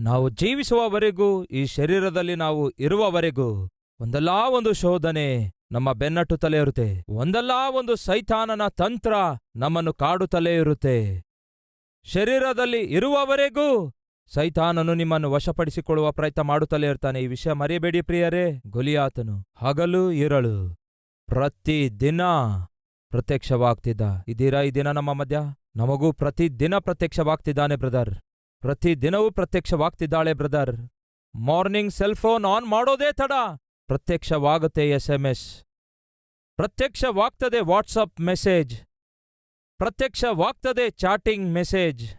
ನಾವು ಜೀವಿಸುವವರೆಗೂ, ಈ ಶರೀರದಲ್ಲಿ ನಾವು ಇರುವವರೆಗೂ ಒಂದಲ್ಲ ಒಂದು ಶೋಧನೆ ನಮ್ಮ ಬೆನ್ನಟ್ಟುತ್ತಲೇ ಇರುತ್ತೆ. ಒಂದಲ್ಲ ಒಂದು ಸೈತಾನನ ತಂತ್ರ ನಮ್ಮನ್ನು ಕಾಡುತ್ತಲೇ ಇರುತ್ತೆ. ಶರೀರದಲ್ಲಿ ಇರುವವರೆಗೂ ಸೈತಾನನು ನಿಮ್ಮನ್ನು ವಶಪಡಿಸಿಕೊಳ್ಳುವ ಪ್ರಯತ್ನ ಮಾಡುತ್ತಲೇ ಇರ್ತಾನೆ. ಈ ವಿಷಯ ಮರೆಯಬೇಡಿ ಪ್ರಿಯರೇ, ಗುಲಿಯಾತನು. ಹಗಲು ಇರಳು ಪ್ರತಿ ದಿನ ಪ್ರತ್ಯಕ್ಷವಾಗ್ತಿದ್ದ. ಇದೀರಾ ಈ ದಿನ ನಮ್ಮ ಮಧ್ಯ? ನಮಗೂ ಪ್ರತಿ ದಿನ ಪ್ರತ್ಯಕ್ಷವಾಗ್ತಿದ್ದಾನೆ, ಬ್ರದರ್. ಪ್ರತಿ ದಿನವೂ ಪ್ರತ್ಯಕ್ಷವಾಗ್ತಿದ್ದಾಳೆ, brother. Morning cell phone on ಮಾಡೋದೇ ತಡ. ಪ್ರತ್ಯಕ್ಷವಾಗುತ್ತೆ ಎಸ್ ಎಂ ಎಸ್ ಪ್ರತ್ಯಕ್ಷವಾಗ್ತದೆ ವಾಟ್ಸಪ್ ಮೆಸೇಜ್. ಪ್ರತ್ಯಕ್ಷವಾಗ್ತದೆ ಚಾಟಿಂಗ್ ಮೆಸೇಜ್.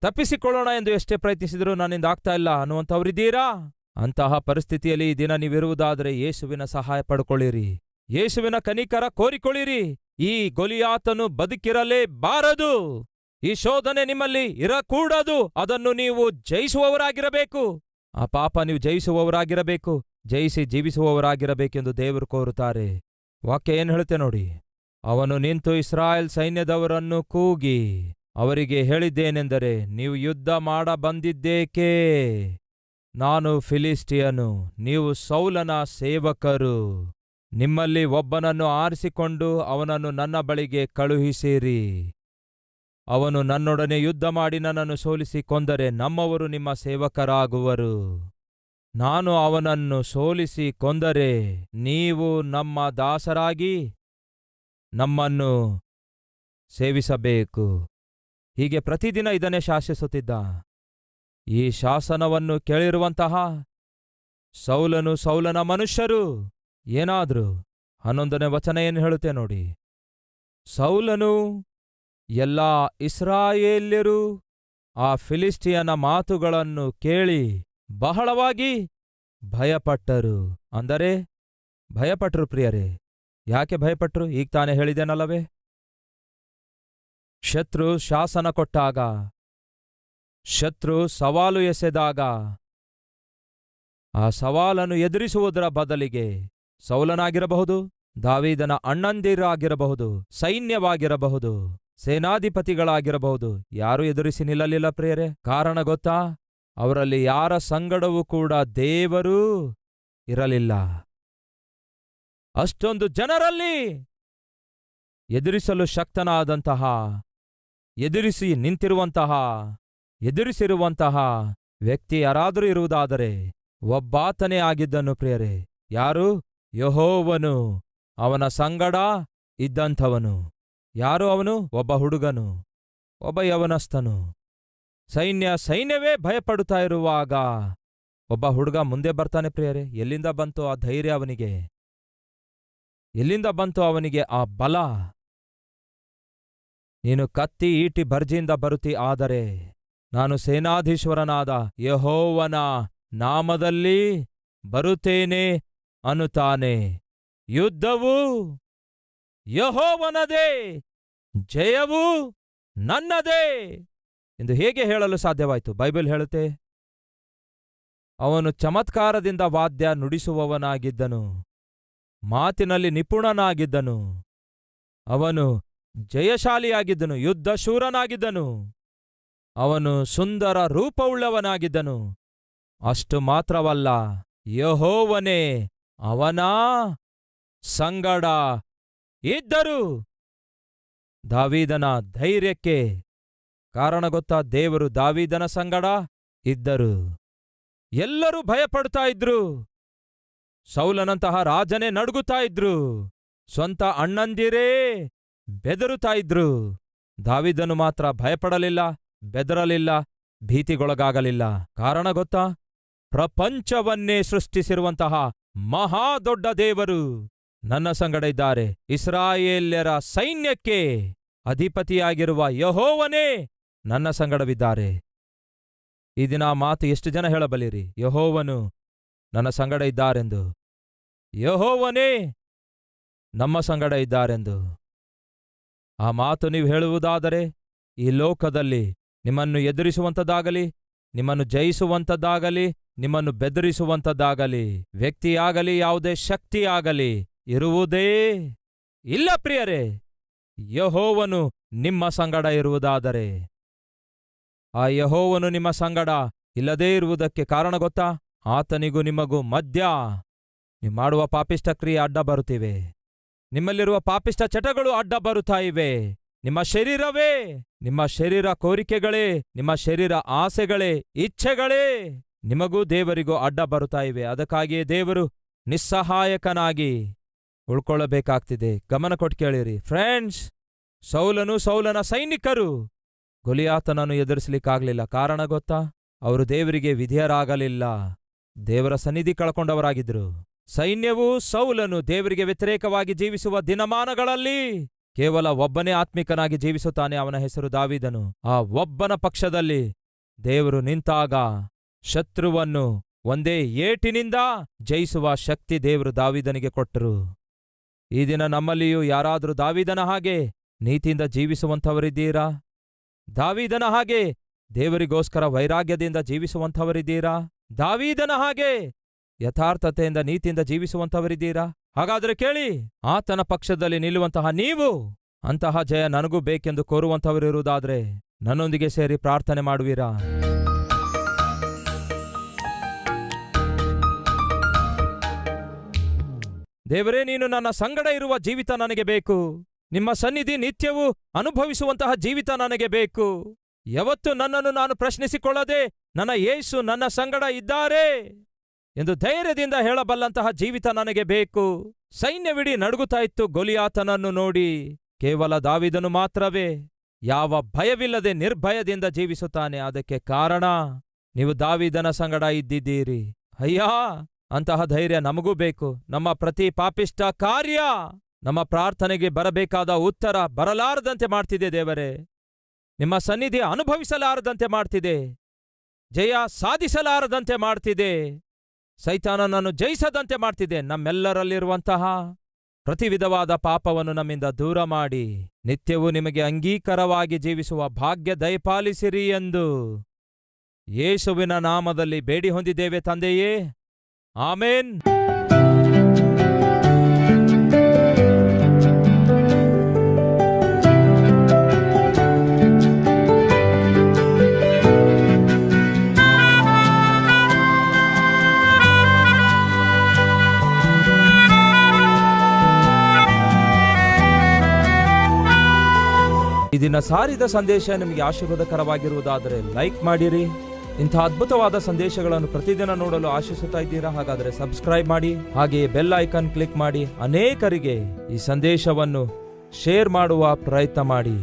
ತಪ್ಪಿಸಿಕೊಳ್ಳೋಣ ಎಂದು ಎಷ್ಟೇ ಪ್ರಯತ್ನಿಸಿದರೂ ನನ್ನಿಂದ ಆಗ್ತಾ ಇಲ್ಲ. ಅನ್ನುವಂಥವ್ರಿದ್ದೀರಾ? ಅಂತಹ ಪರಿಸ್ಥಿತಿಯಲ್ಲಿ ಈ ದಿನ ನೀವಿರುವುದಾದರೆ ಯೇಸುವಿನ ಸಹಾಯ ಪಡ್ಕೊಳ್ಳಿರಿ. ಯೇಸುವಿನ ಕನಿಕರ ಕೋರಿಕೊಳ್ಳಿರಿ. ಈ ಗೊಲಿಯಾತನು ಬದುಕಿರಲೇಬಾರದು ಈ ಶೋಧನೆ ನಿಮ್ಮಲ್ಲಿ ಇರಕೂಡದು. ಅದನ್ನು ನೀವು ಜಯಿಸುವವರಾಗಿರಬೇಕು. ಆ ಪಾಪ ನೀವು ಜಯಿಸುವವರಾಗಿರಬೇಕು. ಜಯಿಸಿ ಜೀವಿಸುವವರಾಗಿರಬೇಕೆಂದು ದೇವರು ಕೋರುತ್ತಾರೆ. ವಾಕ್ಯ ಏನು ಹೇಳುತ್ತೆ ನೋಡಿ. ಅವನು ನಿಂತು ಇಸ್ರಾಯೇಲ್ ಸೈನ್ಯದವರನ್ನು ಕೂಗಿ ಅವರಿಗೆ ಹೇಳಿದ್ದೇನೆಂದರೆ ನೀವು ಯುದ್ಧ ಮಾಡ ಬಂದಿದ್ದೇಕೆ ನಾನು ಫಿಲಿಸ್ಟಿಯನು ನೀವು ಸೌಲನ ಸೇವಕರು. ನಿಮ್ಮಲ್ಲಿ ಒಬ್ಬನನ್ನು ಆರಿಸಿಕೊಂಡು ಅವನನ್ನು ನನ್ನ ಬಳಿಗೆ ಕಳುಹಿಸಿರಿ. ಅವನು ನನ್ನೊಡನೆ ಯುದ್ಧ ಮಾಡಿ ನನ್ನನ್ನು ಸೋಲಿಸಿ ಕೊಂದರೆ ನಮ್ಮವರು ನಿಮ್ಮ ಸೇವಕರಾಗುವರು. ನಾನು ಅವನನ್ನು ಸೋಲಿಸಿ ಕೊಂದರೆ ನೀವು ನಮ್ಮ ದಾಸರಾಗಿ ನಮ್ಮನ್ನು ಸೇವಿಸಬೇಕು. ಹೀಗೆ ಪ್ರತಿದಿನ ಇದನ್ನೇ ಶಾಸಿಸುತ್ತಿದ್ದ. ಈ ಶಾಸನವನ್ನು ಕೇಳಿರುವಂತಹ ಸೌಲನು ಸೌಲನ ಮನುಷ್ಯರು ಏನಾದ್ರು? ಹನ್ನೊಂದನೇ ವಚನ ಏನು ಹೇಳುತ್ತೆ ನೋಡಿ. ಸೌಲನು ಎಲ್ಲ ಇಸ್ರಾಯೇಲ್ಯರು ಆ ಫಿಲಿಸ್ಟಿಯನ ಮಾತುಗಳನ್ನು ಕೇಳಿ ಬಹಳವಾಗಿ ಭಯಪಟ್ಟರು. ಅಂದರೆ ಭಯಪಟ್ರು ಪ್ರಿಯರೇ. ಯಾಕೆ ಭಯಪಟ್ರು? ಈಗ ತಾನೇ ಹೇಳಿದೆನಲ್ಲವೇ ಶತ್ರು ಶಾಸನ ಕೊಟ್ಟಾಗ, ಶತ್ರು ಸವಾಲು ಎಸೆದಾಗ, ಆ ಸವಾಲನ್ನು ಎದುರಿಸುವುದರ ಬದಲಿಗೆ ಸೌಲನಾಗಿರಬಹುದು, ದಾವೀದನ ಅಣ್ಣಂದಿರಾಗಿರಬಹುದು, ಸೈನ್ಯವಾಗಿರಬಹುದು, ಸೇನಾಧಿಪತಿಗಳಾಗಿರಬಹುದು. ಯಾರೂ ಎದುರಿಸಿ ನಿಲ್ಲಲಿಲ್ಲ ಪ್ರಿಯರೇ. ಕಾರಣ ಗೊತ್ತಾ? ಅವರಲ್ಲಿ ಯಾರ ಸಂಗಡವೂ ಕೂಡ ದೇವರೂ ಇರಲಿಲ್ಲ. ಅಷ್ಟೊಂದು ಜನರಲ್ಲಿ ಎದುರಿಸಲು ಶಕ್ತನಾದಂತಹ, ಎದುರಿಸಿ ನಿಂತಿರುವಂತಹ, ಎದುರಿಸಿರುವಂತಹ ವ್ಯಕ್ತಿ ಯಾರಾದರೂ ಇರುವುದಾದರೆ ಒಬ್ಬಾತನೇ ಆಗಿದ್ದನು ಪ್ರಿಯರೇ. ಯಾರು? ಯಹೋವನು ಅವನ ಸಂಗಡ ಇದ್ದಂಥವನು. ಯಾರು ಅವನು? ಒಬ್ಬ ಹುಡುಗನು, ಒಬ್ಬ ಯವನಸ್ಥನು. ಸೈನ್ಯ ಸೈನ್ಯವೇ ಭಯಪಡುತ್ತಾ ಇರುವಾಗ ಒಬ್ಬ ಹುಡುಗ ಮುಂದೆ ಬರ್ತಾನೆ ಪ್ರಿಯರೇ, ಎಲ್ಲಿಂದ ಬಂತು ಆ ಧೈರ್ಯ ಅವನಿಗೆ? ಎಲ್ಲಿಂದ ಬಂತು ಅವನಿಗೆ ಆ ಬಲ? ನೀನು ಕತ್ತಿ ಈಟಿ ಭರ್ಜಿಯಿಂದ ಬರುತ್ತಿ, ಆದರೆ ನಾನು ಸೇನಾಧೀಶ್ವರನಾದ ಯಹೋವನ ನಾಮದಲ್ಲಿ ಬರುತ್ತೇನೆ ಅನ್ನುತ್ತಾನೆ. ಯುದ್ಧವು ಯಹೋವನದೇ, ಜಯವು ನನ್ನದೇ ಎಂದು ಹೇಗೆ ಹೇಳಲು ಸಾಧ್ಯವಾಯಿತು? ಬೈಬಲ್ ಹೇಳುತ್ತೆ, ಅವನು ಚಮತ್ಕಾರದಿಂದ ವಾದ್ಯ ನುಡಿಸುವವನಾಗಿದ್ದನು, ಮಾತಿನಲ್ಲಿ ನಿಪುಣನಾಗಿದ್ದನು, ಅವನು ಜಯಶಾಲಿಯಾಗಿದ್ದನು ಯುದ್ಧ ಶೂರನಾಗಿದ್ದನು ಅವನು ಸುಂದರ ರೂಪವುಳ್ಳವನಾಗಿದ್ದನು. ಅಷ್ಟು ಮಾತ್ರವಲ್ಲ, ಯಹೋವನೇ ಅವನಾ ಸಂಗಡ ಇದ್ದರು. ದಾವೀದನ ಧೈರ್ಯಕ್ಕೆ ಕಾರಣ ಗೊತ್ತಾ? ದೇವರು ದಾವೀದನ ಸಂಗಡ ಇದ್ದರು. ಎಲ್ಲರೂ ಭಯಪಡ್ತಾ ಇದ್ರು. ಸೌಲನಂತಹ ರಾಜನೇ ನಡುಗುತ್ತಾ ಇದ್ರು. ಸ್ವಂತ ಅಣ್ಣಂದಿರೇ ಬೆದರುತ್ತಾ ಇದ್ರು. ದಾವಿದನು ಮಾತ್ರ ಭಯಪಡಲಿಲ್ಲ, ಬೆದರಲಿಲ್ಲ, ಭೀತಿಗೊಳಗಾಗಲಿಲ್ಲ. ಕಾರಣ ಗೊತ್ತಾ? ಪ್ರಪಂಚವನ್ನೇ ಸೃಷ್ಟಿಸಿರುವಂತಹ ಮಹಾ ದೊಡ್ಡ ದೇವರು. ನನ್ನ ಸಂಗಡ ಇದ್ದಾರೆ. ಇಸ್ರಾಯೇಲ್ಯರ ಸೈನ್ಯಕ್ಕೆ ಅಧಿಪತಿಯಾಗಿರುವ ಯಹೋವನೇ ನನ್ನ ಸಂಗಡವಿದ್ದಾರೆ. ಈ ದಿನ ಮಾತು ಎಷ್ಟು ಜನ ಹೇಳಬಲ್ಲಿರಿ? ಯಹೋವನು ನನ್ನ ಸಂಗಡ ಇದ್ದಾರೆಂದು. ಯಹೋವನೇ ನಮ್ಮ ಸಂಗಡ ಇದ್ದಾರೆಂದು. ಆ ಮಾತು ನೀವು ಹೇಳುವುದಾದರೆ, ಈ ಲೋಕದಲ್ಲಿ ನಿಮ್ಮನ್ನು ಎದುರಿಸುವಂಥದ್ದಾಗಲಿ ನಿಮ್ಮನ್ನು ಜಯಿಸುವಂಥದ್ದಾಗಲಿ ನಿಮ್ಮನ್ನು ಬೆದರಿಸುವಂಥದ್ದಾಗಲಿ, ವ್ಯಕ್ತಿಯಾಗಲಿ, ಯಾವುದೇ ಶಕ್ತಿಯಾಗಲಿ, ಇರುವುದೇ ಇಲ್ಲ ಪ್ರಿಯರೇ. ಯಹೋವನು ನಿಮ್ಮ ಸಂಗಡ ಇರುವುದಾದರೆ. ಆ ಯಹೋವನು ನಿಮ್ಮ ಸಂಗಡ ಇಲ್ಲದೇ ಇರುವುದಕ್ಕೆ ಕಾರಣ ಗೊತ್ತಾ? ಆತನಿಗೂ ನಿಮಗೂ ಮಧ್ಯ. ನೀವು ಮಾಡುವ ಪಾಪಿಷ್ಟ ಕ್ರಿಯೆ ಅಡ್ಡ ಬರುತ್ತಿವೆ. ನಿಮ್ಮಲ್ಲಿರುವ ಪಾಪಿಷ್ಟ ಚಟಗಳು ಅಡ್ಡ ಬರುತ್ತಾ ಇವೆ. ನಿಮ್ಮ ಶರೀರವೇ, ನಿಮ್ಮ ಶರೀರ ಕೋರಿಕೆಗಳೇ, ನಿಮ್ಮ ಶರೀರ ಆಸೆಗಳೇ, ಇಚ್ಛೆಗಳೇ. ನಿಮಗೂ ದೇವರಿಗೂ ಅಡ್ಡ ಬರುತ್ತಾ ಇವೆ. ಅದಕ್ಕಾಗಿಯೇ ದೇವರು ನಿಸ್ಸಹಾಯಕನಾಗಿ ಉಳ್ಕೊಳ್ಳಬೇಕಾಗ್ತಿದೆ. ಗಮನ ಕೊಟ್ಟು ಕೇಳಿರಿ. ಫ್ರೆಂಡ್ಸ್ ಸೌಲನು ಸೌಲನ ಸೈನಿಕರು. ಗೊಲಿಯಾತನನ್ನು ಎದುರಿಸಲಿಕ್ಕಾಗಲಿಲ್ಲ. ಕಾರಣ ಗೊತ್ತಾ? ಅವರು ದೇವರಿಗೆ ವಿಧೇಯರಾಗಲಿಲ್ಲ. ದೇವರ ಸನ್ನಿಧಿ ಕಳ್ಕೊಂಡವರಾಗಿದ್ರು ಸೈನ್ಯವು ಸೌಲನು ದೇವರಿಗೆ ವ್ಯತಿರೇಕವಾಗಿ ಜೀವಿಸುವ ದಿನಮಾನಗಳಲ್ಲಿ ಕೇವಲ ಒಬ್ಬನೇ ಆತ್ಮಿಕನಾಗಿ ಜೀವಿಸುತ್ತಾನೆ ಅವನ ಹೆಸರು ದಾವಿದನು. ಆ ಒಬ್ಬನ ಪಕ್ಷದಲ್ಲಿ ದೇವರು ನಿಂತಾಗ ಶತ್ರುವನ್ನು ಒಂದೇ ಏಟಿನಿಂದ ಜಯಿಸುವ ಶಕ್ತಿ ದೇವರು ದಾವಿದನಿಗೆ ಕೊಟ್ಟರು. ಈ ದಿನ ನಮ್ಮಲ್ಲಿಯೂ ಯಾರಾದರೂ ದಾವಿದನ ಹಾಗೆ ನೀತಿಯಿಂದ ಜೀವಿಸುವಂಥವರಿದ್ದೀರಾ? ದಾವಿದನ ಹಾಗೆ ದೇವರಿಗೋಸ್ಕರ ವೈರಾಗ್ಯದಿಂದ ಜೀವಿಸುವಂಥವರಿದ್ದೀರಾ? ದಾವೀದನ ಹಾಗೆ ಯಥಾರ್ಥತೆಯಿಂದ ನೀತಿಯಿಂದ ಜೀವಿಸುವಂಥವರಿದ್ದೀರಾ? ಹಾಗಾದರೆ ಕೇಳಿ, ಆತನ ಪಕ್ಷದಲ್ಲಿ ನಿಲ್ಲುವಂತಹ ನೀವು ಅಂತಹ ಜಯ ನನಗೂ ಬೇಕೆಂದು ಕೋರುವಂಥವರಿರುವುದಾದ್ರೆ ನನ್ನೊಂದಿಗೆ ಸೇರಿ ಪ್ರಾರ್ಥನೆ ಮಾಡುವಿರಾ? ದೇವರೇ, ನೀನು ನನ್ನ ಸಂಗಡ ಇರುವ ಜೀವಿತ ನನಗೆ ಬೇಕು. ನಿಮ್ಮ ಸನ್ನಿಧಿ ನಿತ್ಯವೂ ಅನುಭವಿಸುವಂತಹ ಜೀವಿತ ನನಗೆ ಬೇಕು. ಯಾವತ್ತು ನನ್ನನ್ನು ನಾನು ಪ್ರಶ್ನಿಸಿಕೊಳ್ಳದೆ ನನ್ನ ಯೇಸು ನನ್ನ ಸಂಗಡ ಇದ್ದಾರೆ ಎಂದು ಧೈರ್ಯದಿಂದ ಹೇಳಬಲ್ಲಂತಹ ಜೀವಿತ ನನಗೆ ಬೇಕು. ಸೈನ್ಯವಿಡೀ ನಡುಗುತ್ತಾ ಇತ್ತು ಗೊಲಿಯಾತನನ್ನು ನೋಡಿ. ಕೇವಲ ದಾವಿದನು ಮಾತ್ರವೇ. ಯಾವ ಭಯವಿಲ್ಲದೆ ನಿರ್ಭಯದಿಂದ ಜೀವಿಸುತ್ತಾನೆ. ಅದಕ್ಕೆ ಕಾರಣ, ನೀವು ದಾವಿದನ ಸಂಗಡ ಇದ್ದಿದ್ದೀರಿ. ಅಯ್ಯಾ! ಅಂತಹ ಧೈರ್ಯ ನಮಗೂ ಬೇಕು. ನಮ್ಮ ಪ್ರತಿ ಪಾಪಿಷ್ಟ ಕಾರ್ಯ ನಮ್ಮ ಪ್ರಾರ್ಥನೆಗೆ ಬರಬೇಕಾದ ಉತ್ತರ ಬರಲಾರದಂತೆ ಮಾಡ್ತಿದೆ ದೇವರೇ. ನಿಮ್ಮ ಸನ್ನಿಧಿ ಅನುಭವಿಸಲಾರದಂತೆ ಮಾಡ್ತಿದೆ. ಜಯ ಸಾಧಿಸಲಾರದಂತೆ ಮಾಡ್ತಿದೆ. ಸೈತಾನನನ್ನು ಜಯಿಸದಂತೆ ಮಾಡ್ತಿದೆ. ನಮ್ಮೆಲ್ಲರಲ್ಲಿರುವಂತಹ ಪ್ರತಿವಿಧವಾದ ಪಾಪವನ್ನು ನಮ್ಮಿಂದ ದೂರ ಮಾಡಿ ನಿತ್ಯವೂ ನಿಮಗೆ ಅಂಗೀಕಾರವಾಗಿ ಜೀವಿಸುವ ಭಾಗ್ಯ ದಯಪಾಲಿಸಿರಿ ಎಂದು ಯೇಸುವಿನ ನಾಮದಲ್ಲಿ ಬೇಡಿ ಹೊಂದಿದ್ದೇವೆ ತಂದೆಯೇ. ಆಮೇನ್. ಈ ಸಾರಿದ ಸಂದೇಶ ನಿಮಗೆ ಆಶೀರ್ವಾದಕರವಾಗಿರುವುದಾದರೆ ಲೈಕ್ ಮಾಡಿರಿ. ಇಂಥ ಅದ್ಭುತವಾದ ಸಂದೇಶಗಳನ್ನು ಪ್ರತಿದಿನ ನೋಡಲು ಆಶಿಸುತ್ತಾ ಇದ್ದೀರಾ? ಹಾಗಾದರೆ ಸಬ್ಸ್ಕ್ರೈಬ್ ಮಾಡಿ, ಹಾಗೆಯೇ ಬೆಲ್ ಐಕಾನ್ ಕ್ಲಿಕ್ ಮಾಡಿ, ಅನೇಕರಿಗೆ ಈ ಸಂದೇಶವನ್ನು ಶೇರ್ ಮಾಡುವ ಪ್ರಯತ್ನ ಮಾಡಿ.